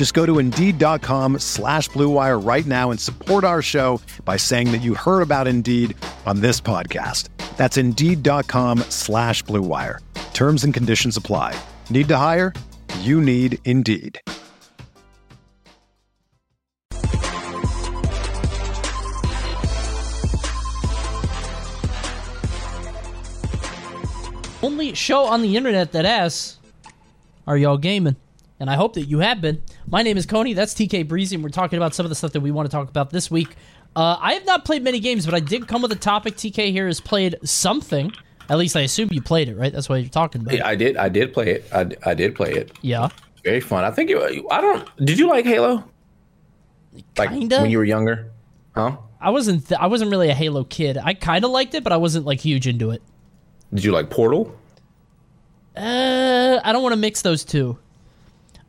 Just go to Indeed.com slash BlueWire right now and support our show by saying that you heard about Indeed on this podcast. That's Indeed.com slash BlueWire. Terms and conditions apply. Need to hire? You need Indeed. only show on the internet that asks, Are y'all gaming? And I hope that you have been. My name is Coney. That's TK Breezy, and we're talking about some of the stuff that we want to talk about this week. Uh, I have not played many games, but I did come with a topic. TK here has played something. At least I assume you played it, right? That's what you're talking about. Yeah, I did. I did play it. I, I did play it. Yeah. Very fun. I think you. I don't. Did you like Halo? Like Kinda. when you were younger, huh? I wasn't. Th- I wasn't really a Halo kid. I kind of liked it, but I wasn't like huge into it. Did you like Portal? Uh, I don't want to mix those two.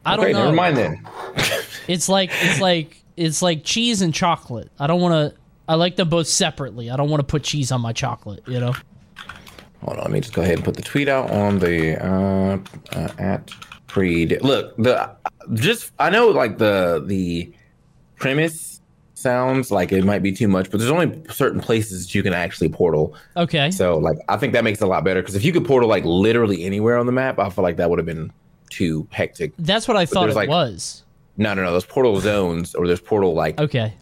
I don't know. never mind then. It's like it's like it's like cheese and chocolate. I don't want to. I like them both separately. I don't want to put cheese on my chocolate. You know. Hold on, let me just go ahead and put the tweet out on the uh, uh at pre. Look, the just I know like the the premise sounds like it might be too much, but there's only certain places that you can actually portal. Okay. So like I think that makes it a lot better because if you could portal like literally anywhere on the map, I feel like that would have been too hectic. That's what I thought it like- was. No, no, no. Those portal zones or there's portal like Okay.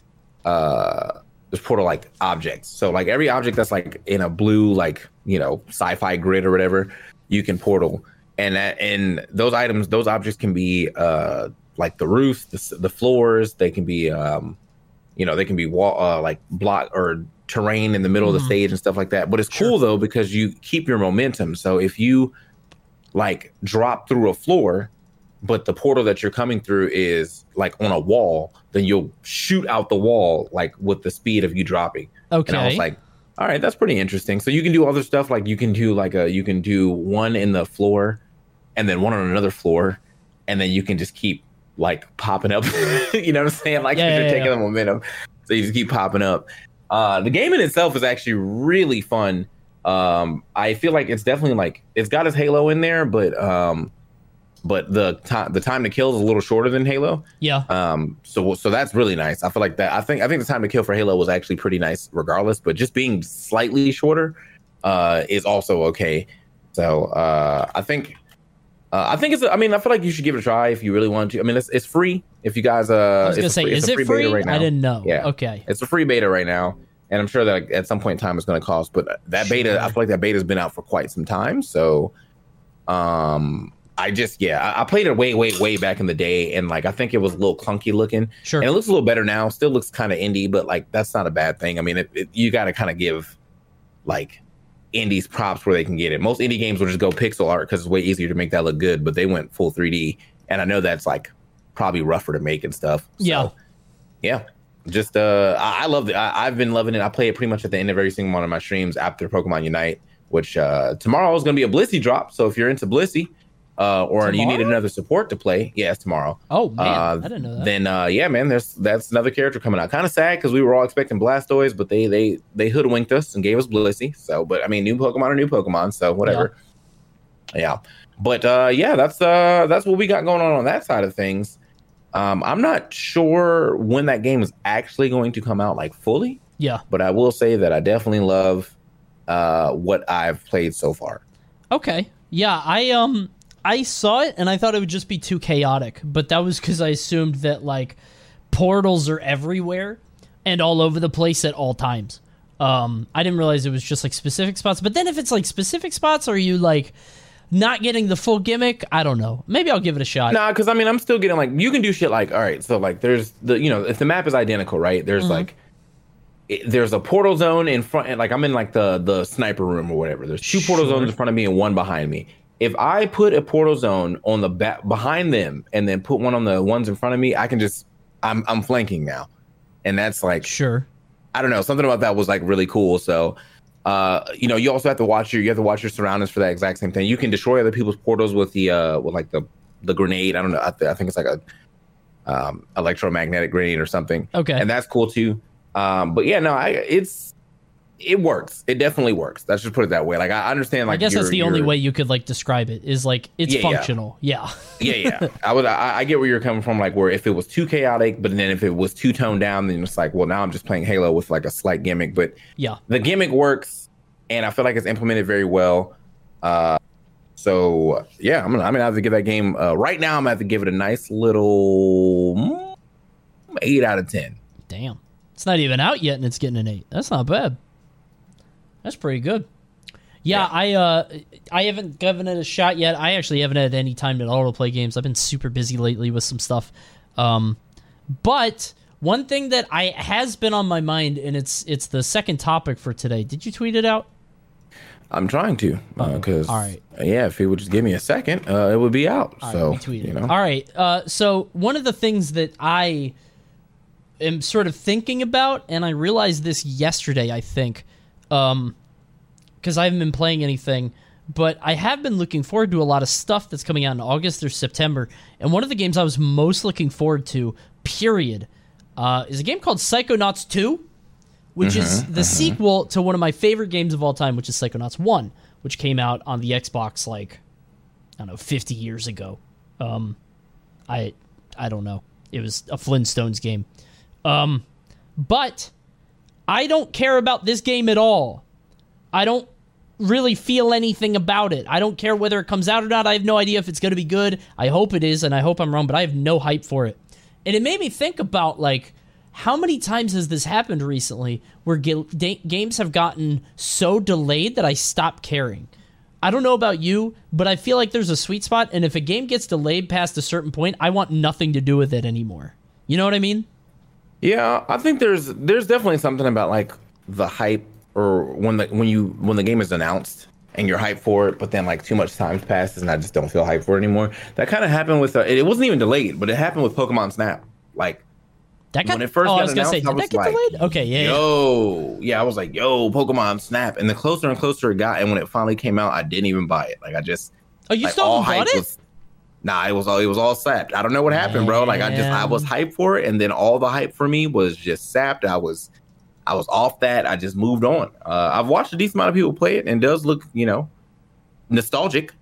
uh there's portal like objects. So like every object that's like in a blue like you know sci-fi grid or whatever, you can portal. And that and those items, those objects can be uh like the roofs, the, the floors. They can be um you know they can be wall uh, like block or terrain in the middle of the stage and stuff like that. But it's cool though because you keep your momentum. So if you like drop through a floor but the portal that you're coming through is like on a wall, then you'll shoot out the wall like with the speed of you dropping. Okay. And I was like, all right, that's pretty interesting. So you can do other stuff like you can do like a you can do one in the floor and then one on another floor, and then you can just keep like popping up. you know what I'm saying? Like Yeah, you're yeah, taking yeah. the momentum. So you just keep popping up. Uh the game in itself is actually really fun. Um I feel like it's definitely like it's got its Halo in there, but um but the time the time to kill is a little shorter than Halo. yeah. Um, so so that's really nice. I feel like that. I think I think the time to kill for Halo was actually pretty nice, regardless. But just being slightly shorter uh, is also okay. So uh, I think uh, I think it's. I mean, I feel like you should give it a try if you really want to. I mean, it's it's free. If you guys, uh, I was gonna it's say, free- is a it beta free? right now. I didn't know. Yeah. Okay. It's a free beta right now, and I'm sure that at some point in time it's going to cost. But that beta, I feel like that beta's been out for quite some time. So, um, I just yeah, I, I played it way, way, way back in the day, and like I think it was a little clunky looking. Sure. And it looks a little better now. Still looks kind of indie, but like that's not a bad thing. I mean, it, it, you got to kind of give like indies props where they can get it. Most indie games will just go pixel art because it's way easier to make that look good, but they went full 3D, and I know that's like probably rougher to make and stuff. So, Yeah. yeah. Just uh, I, I love it. I, I've been loving it. I play it pretty much at the end of every single one of my streams after Pokemon Unite, which uh tomorrow is gonna be a Blissey drop. So if you're into Blissey, uh, or you need another support to play, yeah, it's tomorrow. oh man, Uh, I didn't know that. Then uh, yeah, man, there's that's another character coming out. Kind of sad because we were all expecting Blastoise, but they they they hoodwinked us and gave us Blissey. So, but I mean, new Pokemon are new Pokemon, so whatever. Yeah, but uh, yeah, that's uh that's what we got going on on that side of things. Um, I'm not sure when that game is actually going to come out like fully, yeah. but I will say that I definitely love uh what I've played so far. Okay. Yeah, I um I saw it and I thought it would just be too chaotic, but that was cuz I assumed that like portals are everywhere and all over the place at all times. Um, I didn't realize it was just like specific spots. But then if it's like specific spots, are you like not getting the full gimmick? I don't know. Maybe I'll give it a shot. Nah, because I mean, I'm still getting like you can do shit like all right. So like, there's the you know if the map is identical, right? There's Mm-hmm. like it, there's a portal zone in front, and like I'm in like the the sniper room or whatever. There's two portal zones in front of me and one behind me. If I put a portal zone on the back behind them and then put one on the ones in front of me, I can just I'm I'm flanking now, and that's like Sure. I don't know something about that was like really cool. So, uh, you know, you also have to watch your you have to watch your surroundings for that exact same thing. You can destroy other people's portals with the uh with like the the grenade. I don't know. I, th- I think it's like a um electromagnetic grenade or something. Okay. and that's cool too. Um, but yeah, no, I it's it works. It definitely works. Let's just put it that way. Like I understand. Like I guess that's the only way you could like describe it is like it's Yeah, yeah. functional. Yeah. yeah, yeah. I would. I, I get where you're coming from. Like where if it was too chaotic, but then if it was too toned down, then it's like, well, now I'm just playing Halo with like a slight gimmick. But Yeah. the gimmick works, and I feel like it's implemented very well. Uh, so yeah, I'm gonna I'm gonna have to give that game. Uh, right now, I'm gonna have to give it a nice little mm, eight out of ten. Damn. It's not even out yet and it's getting an 8. That's not bad. That's pretty good. Yeah, Yeah. I uh I haven't given it a shot yet. I actually haven't had any time at all to play games. I've been super busy lately with some stuff. Um but one thing that I has been on my mind and it's it's the second topic for today. Did you tweet it out? I'm trying to because all right. yeah, if he would just give me a second, uh, it would be out. All right, so tweet you know, All right. Uh, so one of the things that I am sort of thinking about, and I realized this yesterday, I think, because I haven't been playing anything, but I have been looking forward to a lot of stuff that's coming out in August or September. And one of the games I was most looking forward to, period, uh, is a game called Psychonauts 2 which is the sequel to one of my favorite games of all time, which is Psychonauts 1, which came out on the Xbox like I don't know, 50 years ago. Um I I don't know. It was a Flintstones game. Um but I don't care about this game at all. I don't really feel anything about it. I don't care whether it comes out or not. I have no idea if it's going to be good. I hope it is and I hope I'm wrong, but I have no hype for it. And it made me think about like how many times has this happened recently where games have gotten so delayed that I stop caring? I don't know about you, but I feel like there's a sweet spot, and if a game gets delayed past a certain point, I want nothing to do with it anymore. You know what I mean? Yeah, I think there's there's definitely something about like the hype or when the when you when the game is announced and you're hyped for it, but then like too much time passes and I just don't feel hyped for it anymore. That kind of happened with uh, it, it wasn't even delayed, but it happened with Pokemon Snap. Like That got, When it first oh, I got was gonna say, announced, I did that was get like, delayed? Okay, yeah, yo, yeah, I was like, yo, Pokemon Snap, and the closer and closer it got, and when it finally came out, I didn't even buy it. Like I just Oh, you like, still bought it? was- nah, it was all it was all sapped. I don't know what happened, bro. Like I just I was hyped for it, and then all the hype for me was just sapped. I was I was off that. I just moved on. Uh, I've watched a decent amount of people play it, and it does look you know nostalgic.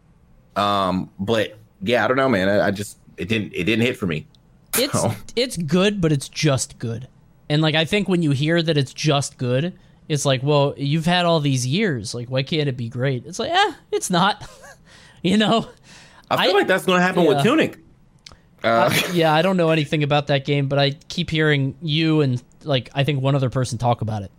Um, but yeah, I don't know, man. I, I just it didn't it didn't hit for me. it's it's good, but it's just good. And like I think when you hear that it's just good, it's like, well, you've had all these years. Like, why can't it be great? It's like, eh, it's not. you know? I feel I- like that's going to happen with. Tunic. Uh, yeah, I don't know anything about that game, but I keep hearing you and like I think one other person talk about it.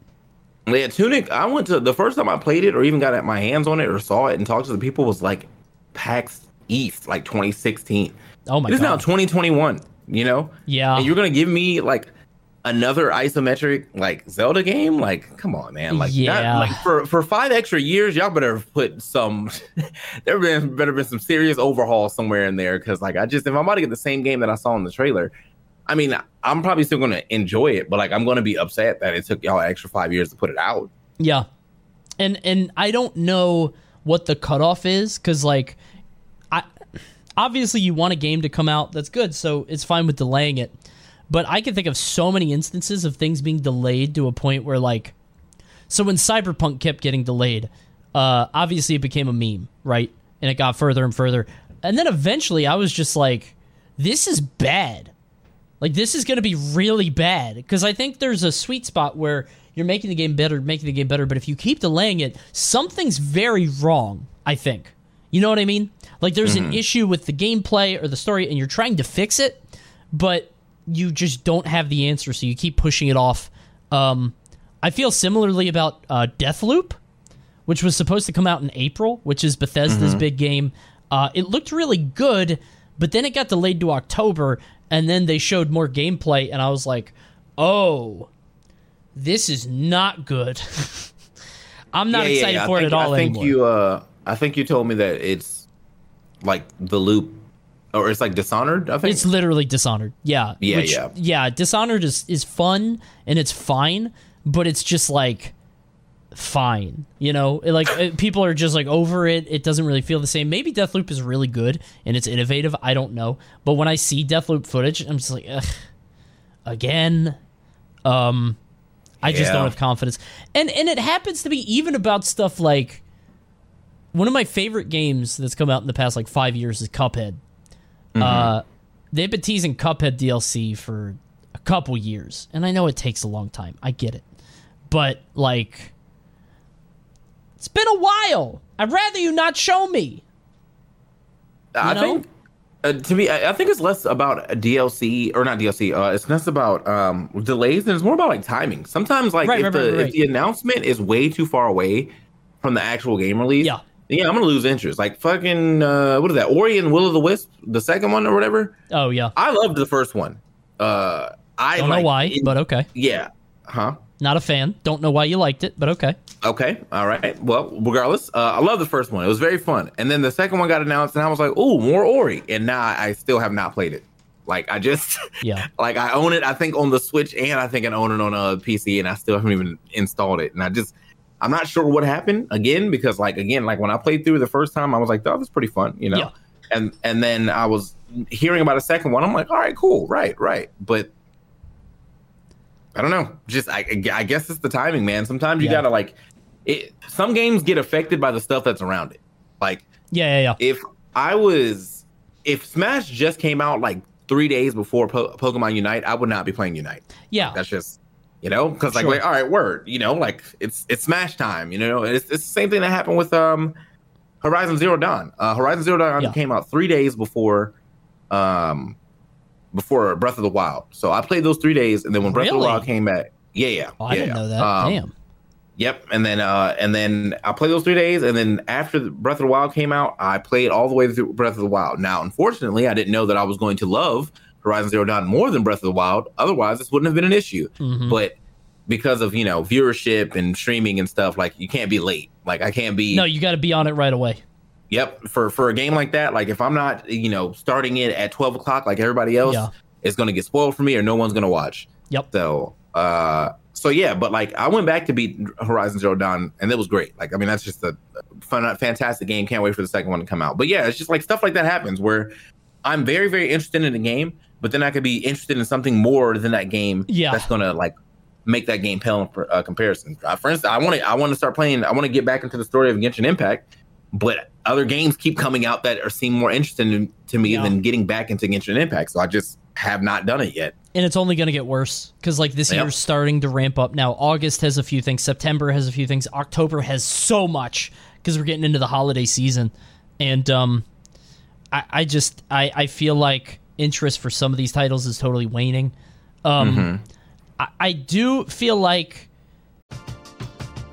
Yeah, Tunic. I went to the first time I played it, or even got my hands on it, or saw it and talked to the people was like PAX East, like 2016. Oh my god it is now 2021. You know. Yeah. And you're gonna give me like another isometric like Zelda game? Like, come on, man. Like, not- Yeah. like for for five extra years, y'all better put some. there been better been some serious overhaul somewhere in there because like I just if I'm about to get the same game that I saw in the trailer. I mean, I'm probably still going to enjoy it, but like I'm going to be upset that it took y'all extra five years to put it out. Yeah. And and I don't know what the cutoff is cuz like I obviously you want a game to come out that's good, so it's fine with delaying it. But I can think of so many instances of things being delayed to a point where like so when Cyberpunk kept getting delayed, uh obviously it became a meme, right? And it got further and further. And then eventually I was just like this is bad. Like this is going to be really bad because I think there's a sweet spot where you're making the game better, making the game better, but if you keep delaying it, something's very wrong, I think. You know what I mean? Like there's an issue with the gameplay or the story and you're trying to fix it, but you just don't have the answer so you keep pushing it off. Um I feel similarly about uh, Deathloop, which was supposed to come out in April, which is Bethesda's Mm-hmm. big game. Uh, it looked really good, but then it got delayed to October, and then they showed more gameplay, and I was like, oh, this is not good. I'm not Yeah, yeah, excited yeah. I for it at all I think anymore. you. Uh, I think you told me that it's like the loop, or it's like Dishonored. I think It's literally Dishonored. Yeah. Yeah, which- yeah. Yeah, Dishonored is, is fun and it's fine, but it's just like fine. You know, It, like people are just like over it. It doesn't really feel the same. Maybe Deathloop is really good and it's innovative. I don't know. But when I see Deathloop footage, I'm just like, ugh, again. Um, I just Yeah. don't have confidence. And and it happens to be even about stuff like one of my favorite games that's come out in the past like five years is Cuphead. Uh, they've been teasing Cuphead DLC for a couple years, and I know it takes a long time. I get it, but like, it's been a while. I'd rather you not show me. I know? think uh, to me, I, I think it's less about DLC or not DLC. Uh, it's less about um, delays and it's more about like timing. Sometimes, like Right, if right, the right, if the announcement is way too far away from the actual game release, Yeah. yeah, I'm gonna lose interest. Like fucking uh, what is that? Ori and Will of the Wisp, the second one or whatever. Oh yeah, I loved the first one. Uh, I don't know why, it- but okay. yeah, huh? Not a fan. Don't know why you liked it, but okay. Okay, all right. Well, regardless, uh, I love the first one. It was very fun, and then the second one got announced, and I was like, "Oh, more Ori!" And now I I still have not played it. Like I just, Yeah. like I own it. I think on the Switch, and I think I own it on a PC, and I still haven't even installed it. And I just, I'm not sure what happened again because, like, again, like when I played through the first time, I was like, "Oh, that's pretty fun," you know. Yeah. And and then I was hearing about a second one. I'm like, "All right, cool, right, right," but. I don't know. Just I, I guess it's the timing, man. Sometimes you Yeah. gotta like it. Some games get affected by the stuff that's around it. Like Yeah, yeah, yeah. if I was, if Smash just came out like three days before po- Pokemon Unite, I would not be playing Unite. Yeah. That's just you know because like, Sure. like all right, word. You know, like it's it's Smash time. You know, it's it's the same thing that happened with um Horizon Zero Dawn. Uh, Horizon Zero Dawn Yeah. came out three days before um before Breath of the Wild. So I played those three days, and then when Breath of the Wild came back, yeah, yeah, Oh, I yeah, didn't know that. Um, Damn. Yep, and then uh and then I played those three days, and then after Breath of the Wild came out, I played all the way through Breath of the Wild. Now, unfortunately, I didn't know that I was going to love Horizon Zero Dawn more than Breath of the Wild. Otherwise, this wouldn't have been an issue. Mhm. But because of you know viewership and streaming and stuff, like you can't be late. Like I can't be. No, you got to be on it right away. Yep, for for a game like that, like if I'm not you know starting it at twelve o'clock like everybody else, Yeah. it's gonna get spoiled for me, or no one's gonna watch. Yep. So, uh, so yeah, but like I went back to beat Horizon Zero Dawn, and it was great. Like, I mean, that's just a fun, fantastic game. Can't wait for the second one to come out. But yeah, it's just like stuff like that happens where I'm very, very interested in the game, but then I could be interested in something more than that game. Yeah. that's gonna like make that game pale in uh, comparison. Uh, for instance, I want to, I want to start playing. I want to get back into the story of Genshin Impact, but other games keep coming out that are seem more interesting to me Yeah. than getting back into Genshin Impact. So I just have not done it yet. and it's only going to get worse because like this Yep. year's starting to ramp up now august has a few things september has a few things october has so much because we're getting into the holiday season and um i, I just I, I feel like interest for some of these titles is totally waning um Mm-hmm. I, I do feel like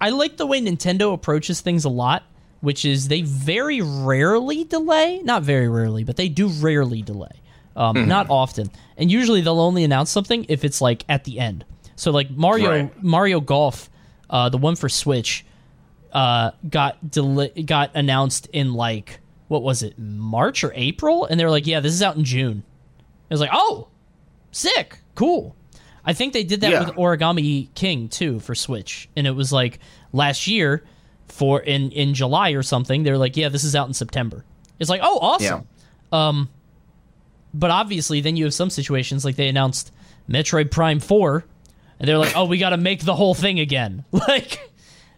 I like the way Nintendo approaches things a lot, which is they very rarely delay. Not very rarely, but they do rarely delay. Um, Mm-hmm. Not often, and usually they'll only announce something if it's like at the end. So like Mario Right. Mario Golf, uh, the one for Switch, uh, got del- got announced in like what was it March or April, and they were like, yeah, this is out in June. It was like, oh, sick, cool. I think they did that Yeah. with Origami King too for Switch, and it was like last year for in in July or something. They're like, yeah, this is out in September. It's like, oh, awesome. Um, but obviously, then you have some situations like they announced Metroid Prime Four, and they're like, oh, we got to make the whole thing again. Like,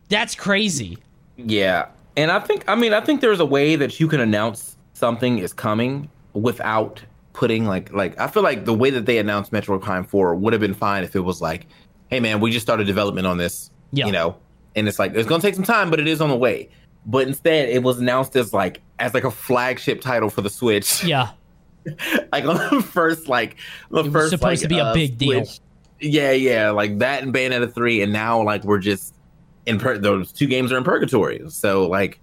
that's crazy. Yeah. And I think I mean I think there's a way that you can announce something is coming without putting like like I feel like the way that they announced Metroid Prime 4 would have been fine if it was like, hey man, we just started development on this. Yeah. You know? And it's like it's gonna take some time, but it is on the way. But instead it was announced as like as like a flagship title for the Switch. Yeah, like on the first like the was first supposed like, to be a uh, big deal. Switch. Yeah, yeah, like that and Bayonetta 3 and now like we're just in pur- those two games are in purgatory. So like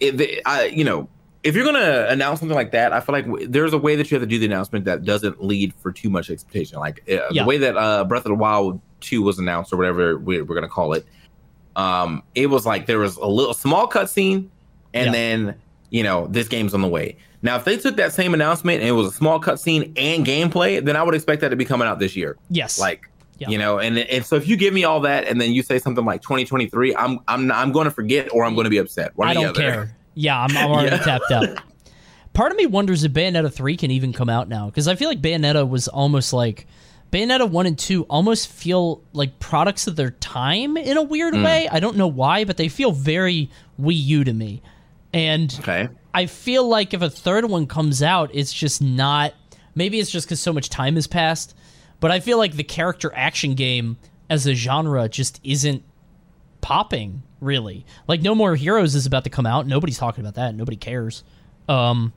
it, the, I, you know, if you're gonna announce something like that, I feel like w- there's a way that you have to do the announcement that doesn't lead for too much expectation. Like uh, Yeah. the way that uh, Breath of the Wild two was announced or whatever we, we're gonna call it. Um, it was like there was a little small cutscene, and Yeah. then you know this game's on the way. Now, if they took that same announcement and it was a small cutscene and gameplay, then I would expect that to be coming out this year. yes, Like, Yeah. you know, and and so if you give me all that and then you say something like 2023, I'm I'm I'm going to forget or I'm going to be upset. I don't care. Yeah, I'm, I'm already Yeah. tapped out. Part of me wonders if Bayonetta 3 can even come out now because I feel like Bayonetta was almost like Bayonetta 1 and 2 almost feel like products of their time in a weird Hmm. way. I don't know why, but they feel very Wii U to me. And Okay. I feel like if a third one comes out, it's just not. Maybe it's just because so much time has passed, but I feel like the character action game as a genre just isn't popping really. Like No More Heroes is about to come out. Nobody's talking about that. Nobody cares. Um,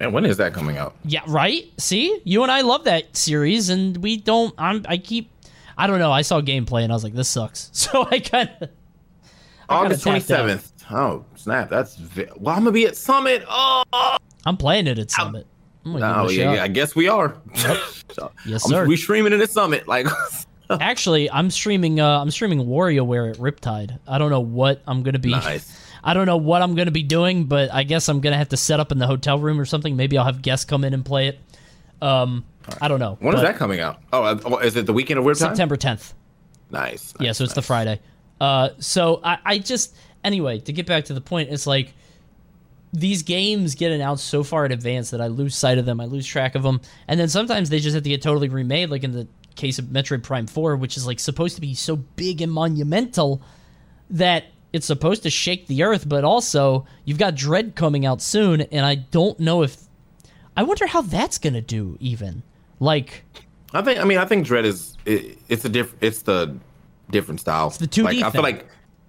And when is that coming out? yeah, right. See, you and I love that series, and we don't. I'm. I keep. I don't know. I saw gameplay and I was like, this sucks. So I kind of. August out. 27th. Oh, snap. That's vi- well, I'm to be at Summit. Oh, I'm playing it at Summit. Oh give yeah, yeah, I guess we are. So, Yes, I'm- sir. We streaming it at Summit. Like, Actually, I'm streaming. Uh, I'm streaming WarioWare at Riptide. I don't know what I'm gonna be. nice. I don't know what I'm gonna be doing, but I guess I'm gonna have to set up in the hotel room or something. Maybe I'll have guests come in and play it. Um, I don't know. When is that coming out? Oh, uh, is it the weekend of Time? September 10th. Nice. Yeah, so it's the. Friday. Uh, so I, I just anyway to get back to the point, it's like these games get announced so far in advance that I lose sight of them, I lose track of them, and then sometimes they just have to get totally remade, like in the case of Metroid Prime Four, which is like supposed to be so big and monumental that it's supposed to shake the earth, but also you've got Dread coming out soon, and I don't know if I wonder how that's gonna do even like. I think. I mean, I think Dread is. It, it's a diff. It's the different style. It's the 2D Like, I feel like.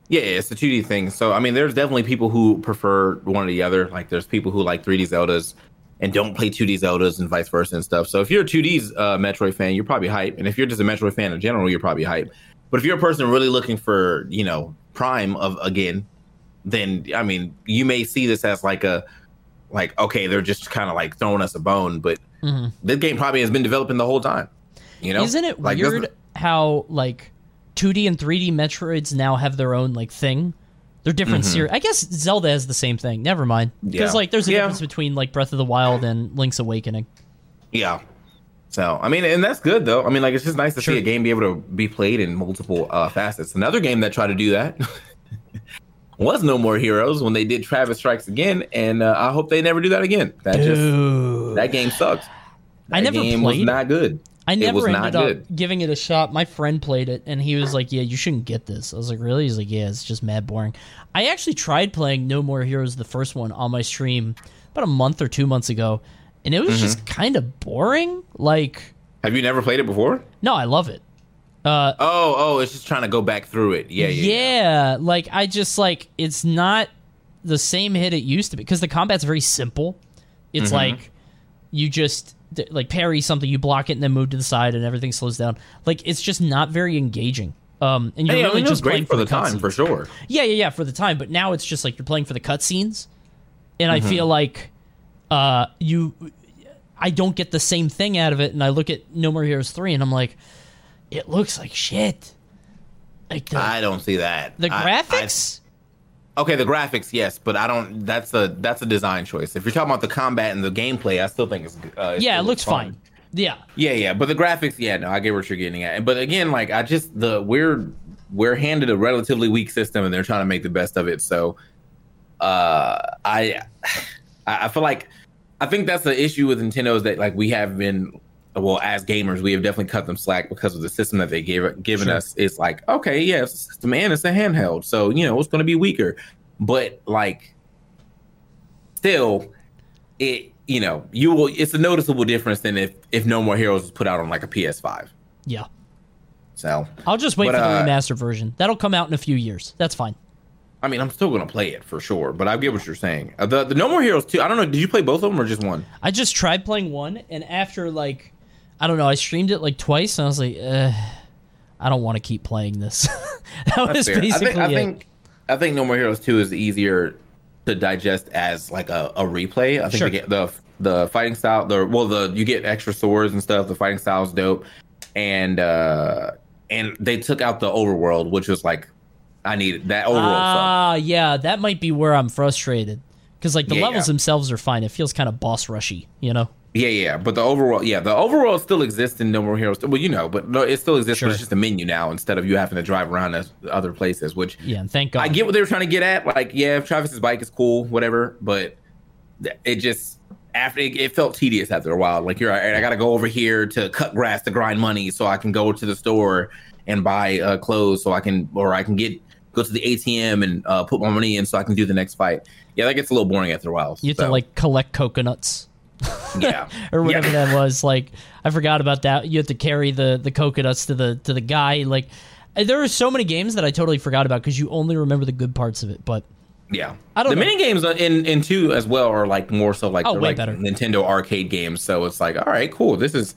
Yeah, it's the 2D thing. So I mean, there's definitely people who prefer one or the other. Like, there's people who like 3D Zeldas and don't play 2D Zeldas and vice versa and stuff. So if you're a 2D uh, Metroid fan, you're probably hype. And if you're just a Metroid fan in general, you're probably hype. But if you're a person really looking for, you know, Prime of again, then I mean, you may see this as like a, like okay, they're just kind of like throwing us a bone, but mhm. this game probably has been developing the whole time. You know, Isn't it Like, weird how like 2D and 3D Metroids now have their own like thing? They're different series. I guess Zelda has the same thing. Never mind. Because Yeah. like there's a Yeah. difference between like Breath of the Wild and Link's Awakening. Yeah. So I mean, and that's good though. I mean, like it's just nice to Sure. see a game be able to be played in multiple uh, facets. Another game that tried to do that was No More Heroes when they did Travis Strikes Again, and uh, I hope they never do that again. That just that game sucks. I That never game played was not good. I never ended not up good. giving it a shot. My friend played it, and he was like, "Yeah, you shouldn't get this." I was like, "Really?" He's like, "Yeah, it's just mad boring." I actually tried playing No More Heroes, the first one, on my stream about a month or two months ago, and it was Mm-hmm. just kind of boring. Like, Have you never played it before? no, I love it. Uh, Oh, oh, it's just trying to go back through it. Yeah, yeah. yeah, like I just like it's not the same hit it used to be because the combat's very simple. It's Mm-hmm. like you just like parry something, you block it, and then move to the side, and everything slows down. Like it's just not very engaging. Um, and you're Hey, I mean, just playing for the time, cutscenes. for sure. Yeah, yeah, yeah, for the time. But now it's just like you're playing for the cutscenes, and Mm-hmm. I feel like uh, you, I don't get the same thing out of it. And I look at No More Heroes three, and I'm like, it looks like shit. Like the, I don't see that. the I- I- graphics. Okay, the graphics, yes, but I don't. That's a that's a design choice. If you're talking about the combat and the gameplay, I still think it's. Uh, yeah, it looks fun. fine. Yeah, Yeah, yeah, but the graphics, yeah, no, I get what you're getting at. But again, like I just the we're we're handed a relatively weak system, and they're trying to make the best of it. So, uh, I I feel like I think that's the issue with Nintendo is that like we have been. Well, as gamers, we have definitely cut them slack because of the system that they gave given Sure. us. It's like, okay, yeah, it's a system and it's a handheld, so you know it's going to be weaker. But like, still, it you know you will it's a noticeable difference than if if no more heroes was put out on like a ps5 yeah. so I'll just wait But, for the uh, remastered version. That'll come out in a few years. That's fine. i mean i'm still gonna play it for sure but i get what you're saying uh, the, the no more heroes too i don't know did you play both of them or just one I just tried playing one, and after like, I don't know, I streamed it like twice, and I was like, uh, I don't want to keep playing this. that was Fair. I basically think I think I think No More Heroes 2 is easier to digest as like a, a replay. I think Sure. the, the the fighting style, the well, the you get extra swords and stuff. The fighting style is dope, and uh and they took out the overworld, which was like I needed that overworld. Ah, yeah, that might be where I'm frustrated because like the Yeah, levels yeah. themselves are fine. It feels kind of boss rushy, you know. Yeah, yeah, but the overworld, yeah, the overworld still exists in No More Heroes. Well, you know, but no, it still exists. Sure. But it's just a menu now instead of you having to drive around to other places, which Yeah, and thank God. I get what they were trying to get at. Like, yeah, if Travis's bike is cool, whatever, but it just after it, it felt tedious after a while. Like, you're all right, I got to go over here to cut grass to grind money, so I can go to the store and buy uh, clothes, so I can, or I can get go to the ATM and uh, put my money in, so I can do the next fight. Yeah, that gets a little boring after a while. you have so, to like collect coconuts yeah, or whatever Yeah. that was. Like I forgot about that. You have to carry the the coconuts to the to the guy. Like there are so many games that I totally forgot about because you only remember the good parts of it. But Yeah, I don't the know. mini games in in two as well are like more so like Oh, way like better. Nintendo arcade games. So it's like, all right, cool. This is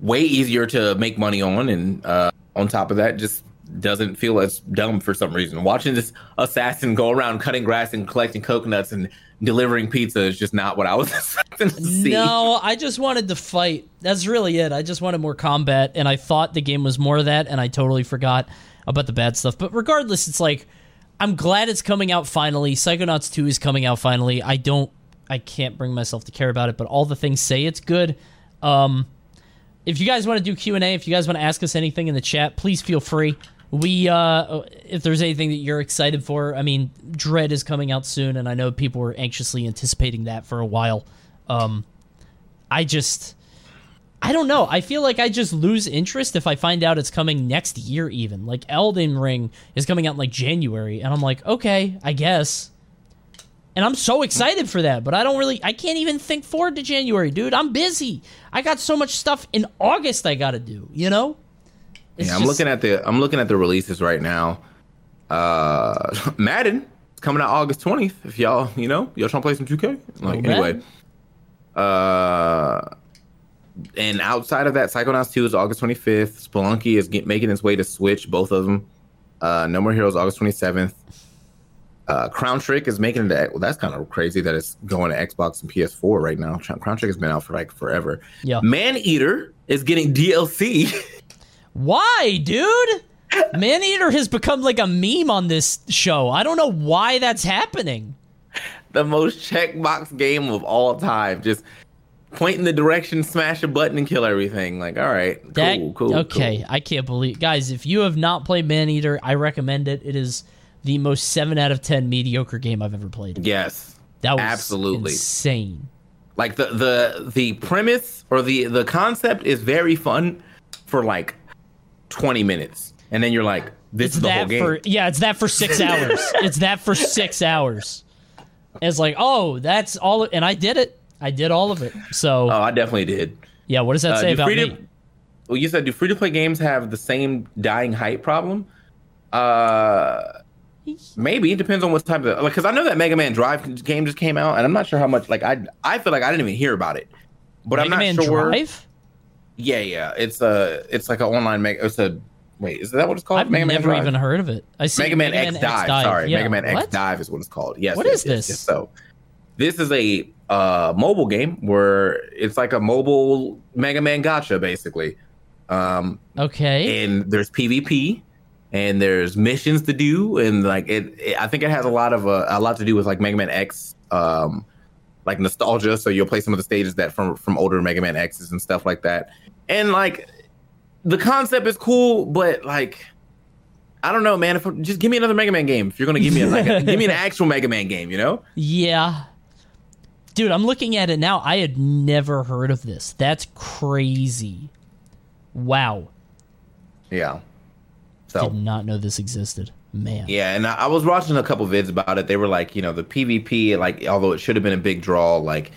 way easier to make money on, and uh, on top of that, just doesn't feel as dumb for some reason. Watching this assassin go around cutting grass and collecting coconuts and delivering pizza is just not what I was expecting to see. no, I just wanted to fight. That's really it. I just wanted more combat, and I thought the game was more of that, and I totally forgot about the bad stuff. But regardless, it's like I'm glad it's coming out finally. Psychonauts 2 is coming out finally. I don't I can't bring myself to care about it, but all the things say it's good. Um if you guys want to do Q&A, if you guys want to ask us anything in the chat, please feel free. We uh if there's anything that you're excited for, I mean, Dread is coming out soon and I know people were anxiously anticipating that for a while. Um I just I don't know. I feel like I just lose interest if I find out it's coming next year even. Like Elden Ring is coming out in like January and I'm like, "Okay, I guess." And I'm so excited for that, but I don't really I can't even think forward to January, dude. I'm busy. I got so much stuff in August I got to do, you know? It's Yeah, I'm just- looking at the I'm looking at the releases right now. Uh, Madden is coming out August 20th. If y'all you know y'all trying to play some 2K, like Oh, anyway. Uh, and outside of that, Psychonauts 2 is August 25th. Spelunky is get, making its way to Switch, both of them. Uh, No More Heroes, August 27th. Uh, Crown Trick is making it. To, well, that's kind of crazy that it's going to Xbox and PS4 right now. Crown Trick has been out for like forever. Yeah. Maneater is getting DLC. Why, dude? Maneater has become like a meme on this show. I don't know why that's happening. The most checkbox game of all time. Just point in the direction, smash a button, and kill everything. Like, all right, cool, That- cool. Okay, cool. I can't believe, guys. If you have not played Maneater, I recommend it. It is the most seven out of ten mediocre game I've ever played. Yes, That was absolutely. insane. like the the the premise or the the concept is very fun for like 20 minutes, and then you're like, this It's is the whole game. for yeah, it's that for six hours. it's that for six hours. It's like, oh, that's all, and I did it. I did all of it. So oh, I definitely did. yeah, what does that Uh, say do about free me? to, well, you said do free to play games have the same dying height problem? Uh, maybe it depends on what type of like because I know that Mega Man Drive game just came out, and I'm not sure how much. Like I I feel like I didn't even hear about it, but Mega I'm not Man sure. Drive? Yeah, yeah, it's a it's like an online Mega. It's a wait, is that what it's called? I've Mega Man never Drive? even heard of it. I see Mega Man X Dive. Sorry, Yeah, Mega Man X? Dive is what it's called. Yes. What yes, is yes, this? yes. So, this is a uh, mobile game where it's like a mobile Mega Man gacha, basically. Um, Okay. and there's PvP, and there's missions to do, and like it, it- I think it has a lot of uh, a lot to do with like Mega Man X, um, like nostalgia. So you'll play some of the stages that from from older Mega Man X's and stuff like that, and like the concept is cool, but like. I don't know, man. If just give me another Mega Man game. If you're gonna give me a, like, a, give me an actual Mega Man game, you know? Yeah. Dude, I'm looking at it now. I had never heard of this. That's crazy. Wow. Yeah. So Did not know this existed. Man. Yeah, and I, I was watching a couple vids about it. They were like, you know, the PvP, like, although it should have been a big draw, like,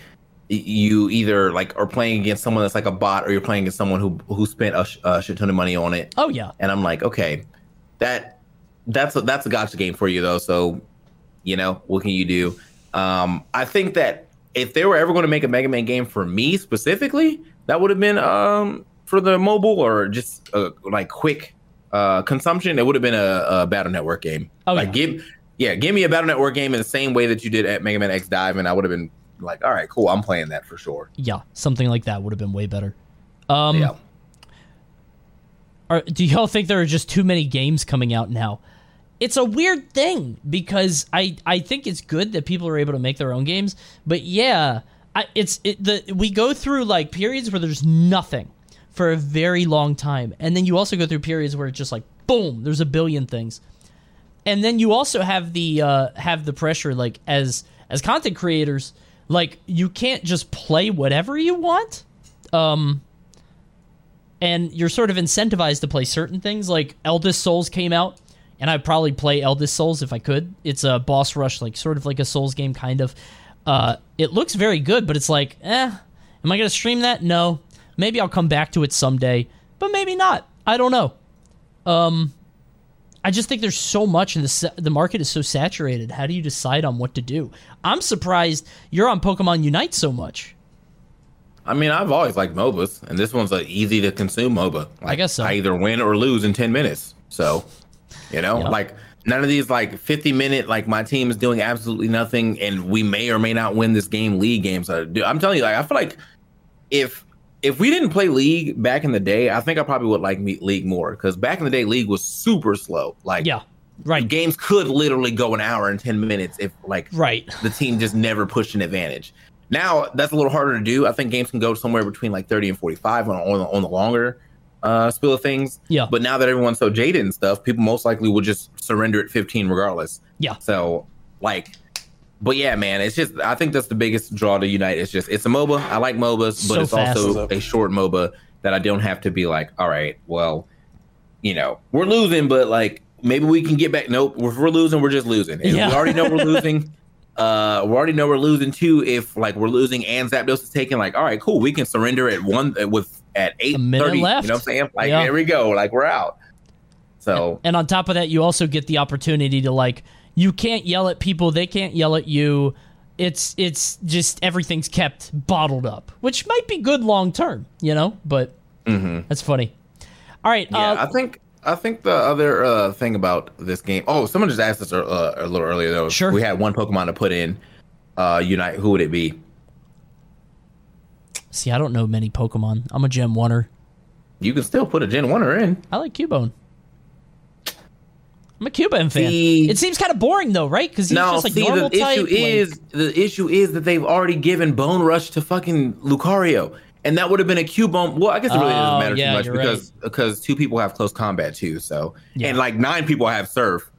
you either like are playing against someone that's like a bot, or you're playing against someone who who spent a, sh- a shit ton of money on it. Oh yeah. And I'm like, okay, that that's a, that's a gacha game for you though. So, you know, what can you do? Um, I think that if they were ever going to make a Mega Man game for me specifically, that would have been um for the mobile or just uh, like quick uh consumption. It would have been a, a Battle Network game. Oh, like yeah. give yeah, give me a Battle Network game in the same way that you did at Mega Man X Dive, and I would have been like, all right, cool, I'm playing that for sure. Yeah. Something like that would have been way better. Um yeah. are, do y'all think there are just too many games coming out now? It's a weird thing because I I think it's good that people are able to make their own games, but yeah, I, it's it, the we go through like periods where there's nothing for a very long time, and then you also go through periods where it's just like boom, there's a billion things, and then you also have the uh, have the pressure like as as content creators, like you can't just play whatever you want. Um, and you're sort of incentivized to play certain things. Like Eldest Souls came out, and I'd probably play Eldest Souls if I could. It's a boss rush, like sort of like a Souls game, kind of. Uh, it looks very good, but it's like, eh, am I gonna stream that? No. Maybe I'll come back to it someday, but maybe not. I don't know. Um, I just think there's so much, and the the market is so saturated. How do you decide on what to do? I'm surprised you're on Pokemon Unite so much. I mean, I've always liked MOBAs, and this one's an easy to consume MOBA. Like, guess so. I either win or lose in ten minutes. So, you know, Yep. like none of these like fifty minute like my team is doing absolutely nothing, and we may or may not win this game. League games are. Dude, I'm telling you, like I feel like if if we didn't play League back in the day, I think I probably would like League more because back in the day, League was super slow. Like, Yeah, right, games could literally go an hour and ten minutes if like right. the team just never pushed an advantage. Now that's a little harder to do. I think games can go somewhere between like 30 and 45 on, on, the, on the longer uh, spill of things. Yeah. But now that everyone's so jaded and stuff, people most likely will just surrender at 15 regardless. Yeah. So like, but yeah, man, it's just I think that's the biggest draw to Unite. It's just it's a MOBA. I like MOBAs, but So it's fast. also a short MOBA that I don't have to be like, all right, well, you know, we're losing, but like maybe we can get back. Nope, if we're losing, we're just losing. And Yeah. We already know we're losing. Uh, we already know we're losing too. If like we're losing and Zapdos is taking, like, all right, cool, we can surrender at one with at eight thirty. You know what I'm saying? Like, Yeah. there we go. Like we're out. So And on top of that, you also get the opportunity to like you can't yell at people, they can't yell at you. It's it's just everything's kept bottled up, which might be good long term, you know. But that's funny. All right, Mm-hmm. yeah, uh, I think I think the other uh, thing about this game. Oh, someone just asked us uh, a little earlier though. Sure. We had one Pokemon to put in uh, Unite. Who would it be? see, I don't know many Pokemon. I'm a Gen Oneer. You can still put a Gen One in. I like Cubone. I'm a Cubone fan. See- it seems kind of boring though, right? Because he's No, just like see, normal the type. issue like- is the issue is that they've already given Bone Rush to fucking Lucario, and that would have been a Cubone. Well, I guess it really Oh, doesn't matter yeah, too much because because two people have close combat too. So Yeah. and like nine people have Surf.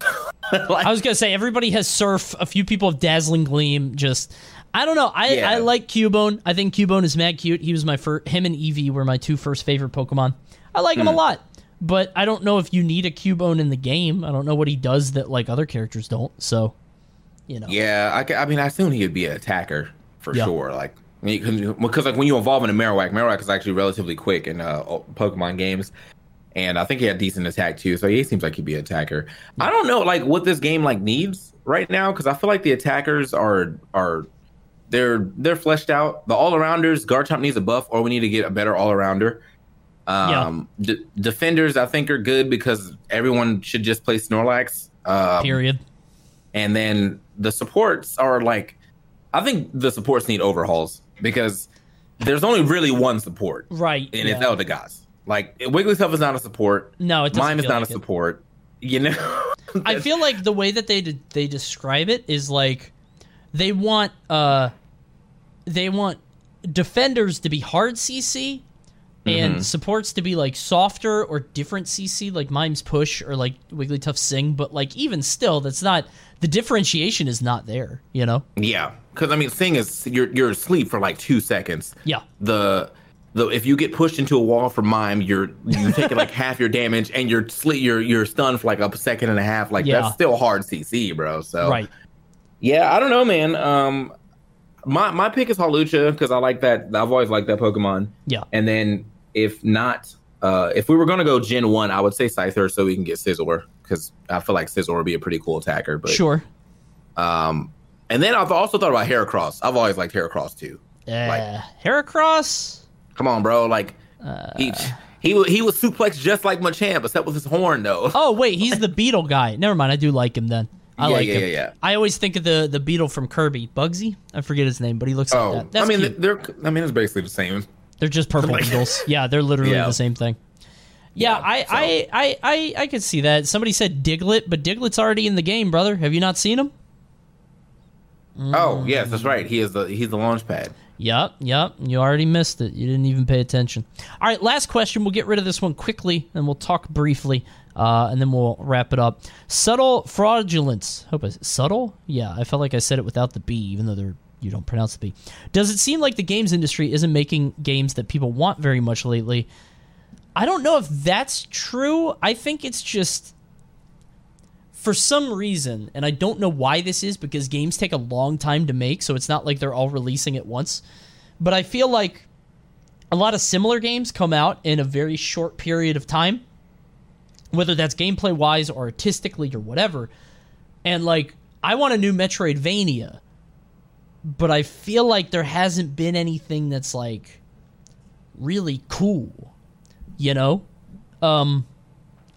like, I was gonna say everybody has Surf. A few people have Dazzling Gleam. Just I don't know. I, Yeah. I like Cubone. I think Cubone is mad cute. He was my first. Him and Eevee were my two first favorite Pokemon. I like Hmm. him a lot. But I don't know if you need a Cubone in the game. I don't know what he does that like other characters don't. So, you know. yeah, I, I mean, I assume he would be an attacker for Yeah. sure. Like I mean, 'cause- because like when you evolve into Marowak, Marowak is actually relatively quick in uh, Pokemon games. And I think he had decent attack too, so he seems like he'd be an attacker. I don't know like what this game like needs right now because I feel like the attackers are are they're they're fleshed out. The all arounders, Garchomp needs a buff, or we need to get a better all arounder. Um, d- defenders I think are good because everyone should just play Snorlax. Um, Period. and then the supports are like, I think the supports need overhauls because there's only really one support, Right. and it's yeah. Eldegoss. Like Wigglytuff is not a support. No, it Mime is not like a it. support. You know, I feel like the way that they de- they describe it is like they want uh they want defenders to be hard CC and Mm-hmm. supports to be like softer or different CC like Mime's push or like Wigglytuff Sing but like even still that's not the differentiation is not there, you know? yeah, because I mean, Sing is you're you're asleep for like two seconds. Yeah. The the if you get pushed into a wall for Mime, you're you're taking like half your damage, and you're sleep you're you're stunned for like a second and a half. Like Yeah. that's still hard CC, bro. So Right. Yeah, I don't know, man. Um, my my pick is Hawlucha because I like that. I've always liked that Pokemon. Yeah. And then if not, uh, if we were gonna go Gen One, I would say Scyther so we can get Scizor because I feel like Scizor would be a pretty cool attacker. But Sure. um, and then I've also thought about Heracross. I've always liked Heracross too. Yeah. Uh, Heracross Come on, bro. Like uh, he he wa- he was suplex just like Machamp, except with his horn though. Oh wait, he's the beetle guy. Never mind, I do like him then. I Yeah, like yeah, him. yeah, yeah. I always think of the the beetle from Kirby, Bugzzy. I forget his name, but he looks like Oh, that. That's I mean, cute. they're I mean, it's basically the same. They're just purple like- beetles. Yeah, they're literally Yeah. the same thing. Yeah, Yeah, I, so- I, I, I, I could see that. Somebody said Diglett, but Diglett's already in the game, brother. Have you not seen him? Oh, yes, that's right. He is the he's the launch pad. Yep, yep. You already missed it. You didn't even pay attention. All right, last question. We'll get rid of this one quickly, and we'll talk briefly, uh, and then we'll wrap it up. Subtle fraudulence. Hope I subtle. Yeah, I felt like I said it without the B, even though they're you don't pronounce the B. Does it seem like the games industry isn't making games that people want very much lately? I don't know if that's true. I think it's just for some reason, and I don't know why this is because games take a long time to make, so it's not like they're all releasing at once. But I feel like a lot of similar games come out in a very short period of time, whether that's gameplay wise or artistically or whatever. And like, I want a new Metroidvania, but I feel like there hasn't been anything that's like really cool, you know? Um,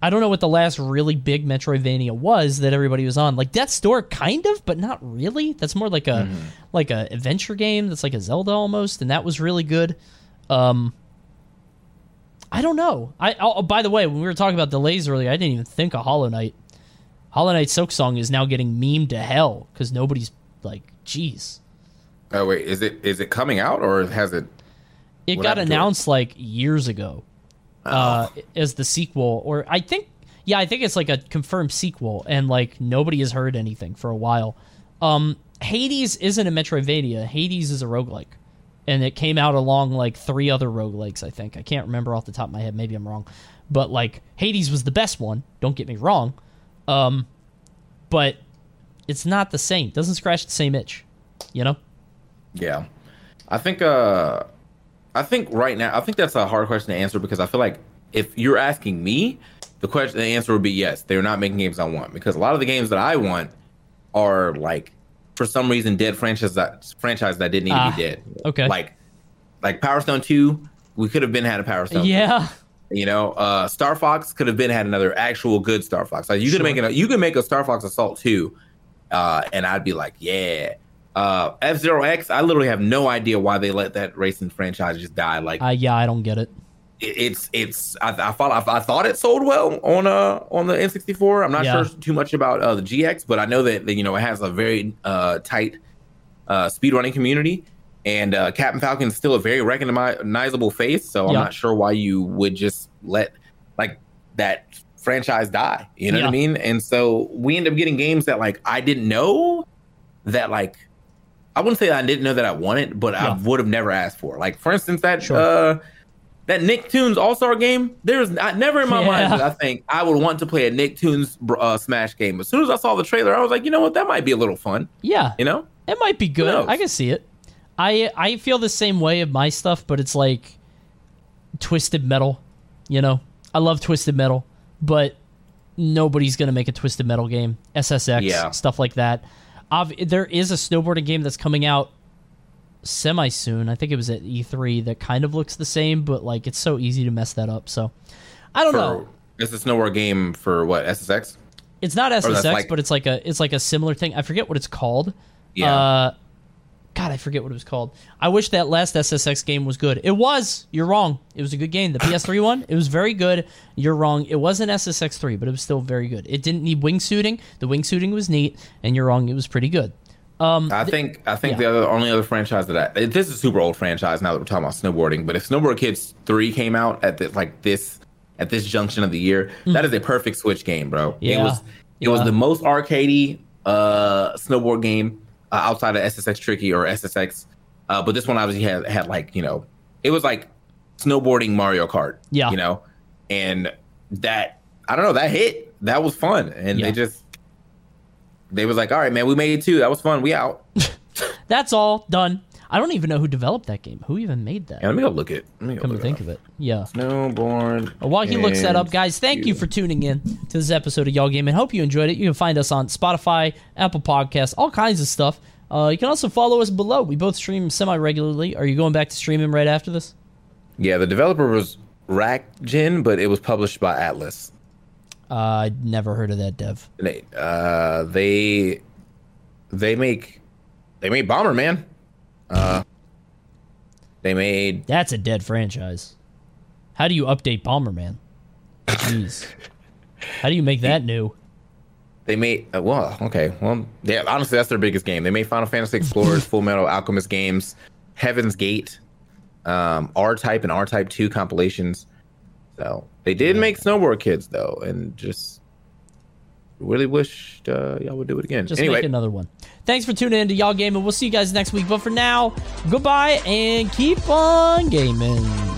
I don't know what the last really big Metroidvania was that everybody was on. Like Death's Door, kind of, but not really. That's more like a like a adventure game. That's like a Zelda almost, and that was really good. Um, I don't know. I oh, by the way, when we were talking about delays earlier, I didn't even think of Hollow Knight. Hollow Knight Silksong is now getting memed to hell because nobody's like, jeez. Oh wait, is it is it coming out or has it? It got to it? announced like years ago uh, as the sequel, or I think, yeah, I think it's like a confirmed sequel, and like nobody has heard anything for a while. Um, Hades isn't a Metroidvania. Hades is a roguelike, and it came out along like three other roguelikes. I think I can't remember off the top of my head. Maybe I'm wrong, but like Hades was the best one. Don't get me wrong, um, but it's not the same. Doesn't scratch the same itch, you know. Yeah, I think. uh I think right now, I think that's a hard question to answer because I feel like if you're asking me, the question, the answer would be yes. They're not making games I want because a lot of the games that I want are like, for some reason, dead franchise that franchise that didn't need to Ah, be dead. okay. Like, like Power Stone Two, we could have been had a Power Stone. Yeah, You know, uh, Star Fox could have been had another actual good Star Fox. Like you could Sure. make a you could make a Star Fox Assault two, uh, and I'd be like, yeah. Uh, F Zero X, I literally have no idea why they let that racing franchise just die. Like, uh, yeah, I don't get it. it's it's I, I thought I, I, thought it sold well on uh on the N64. I'm not yeah. sure too much about uh, the GX, but I know that, that you know it has a very uh, tight uh, speedrunning community, and uh, Captain Falcon is still a very recognizable face. So I'm not sure why you would just let like that franchise die. You know yeah. what I mean? And so we end up getting games that like I didn't know that like I wouldn't say I didn't know that I wanted, but yeah. I would have never asked for. Like for instance, that sure. uh that Nicktoons All Star game. There's never in my yeah. mind that I think I would want to play a Nicktoons uh, Smash game. As soon as I saw the trailer, I was like, you know what, that might be a little fun. Yeah, you know, it might be good. I can see it. I I feel the same way of my stuff, but it's like twisted metal. You know, I love twisted metal, but nobody's gonna make a twisted metal game. SSX, yeah. stuff like that. There is a snowboarding game that's coming out semi soon. I think it was at E3 that kind of looks the same, but like it's so easy to mess that up. So I don't for, know. It's a snowboard game for what SSX? It's not SSX, like, but it's like a it's like a similar thing. I forget what it's called. Yeah. Uh, God, I forget what it was called. I wish that last SSX game was good. It was. You're wrong. It was a good game. The PS3 one, it was very good. You're wrong. It wasn't SSX 3, but it was still very good. It didn't need wingsuiting. The wingsuiting was neat, and you're wrong. It was pretty good. Um, I think I think yeah. the other only other franchise that I, this is a super old franchise now that we're talking about snowboarding. But if Snowboard Kids three came out at the, like this at this junction of the year, mm-hmm. that is a perfect Switch game, bro. Yeah. It was it yeah. was the most arcadey uh, snowboard game uh, outside of SSX Tricky or SSX. Uh, but this one obviously had had like you know it was like snowboarding Mario Kart. Yeah, you know, and that I don't know that hit that was fun, and yeah. they just they was like, all right, man, we made it too. That was fun. We out. That's all done. I don't even know who developed that game. Who even made that? Yeah, let me go look it. Let me go Come to think of it, yeah. Snowboard. While he looks that up, guys, thank you. you for tuning in to this episode of Y'all Game and hope you enjoyed it. You can find us on Spotify, Apple Podcasts, all kinds of stuff. Uh, you can also follow us below. We both stream semi regularly. Are you going back to streaming right after this? Yeah, the developer was Racjin, but it was published by Atlus. Uh, I never heard of that dev. They, uh, they they make they made Bomberman. Uh, they made that's a dead franchise. How do you update Bomberman? Jeez, how do you make that new? They made uh, well, okay, well, yeah. Honestly, that's their biggest game. They made Final Fantasy Explorers, Fullmetal Alchemist games, Heaven's Gate, um, R Type and R Type Two compilations. So they did yeah. make Snowboard Kids though, and just really wished uh, y'all would do it again. Just anyway. make another one. Thanks for tuning in to Y'all Gaming. We'll see you guys next week. But for now, goodbye and keep on gaming.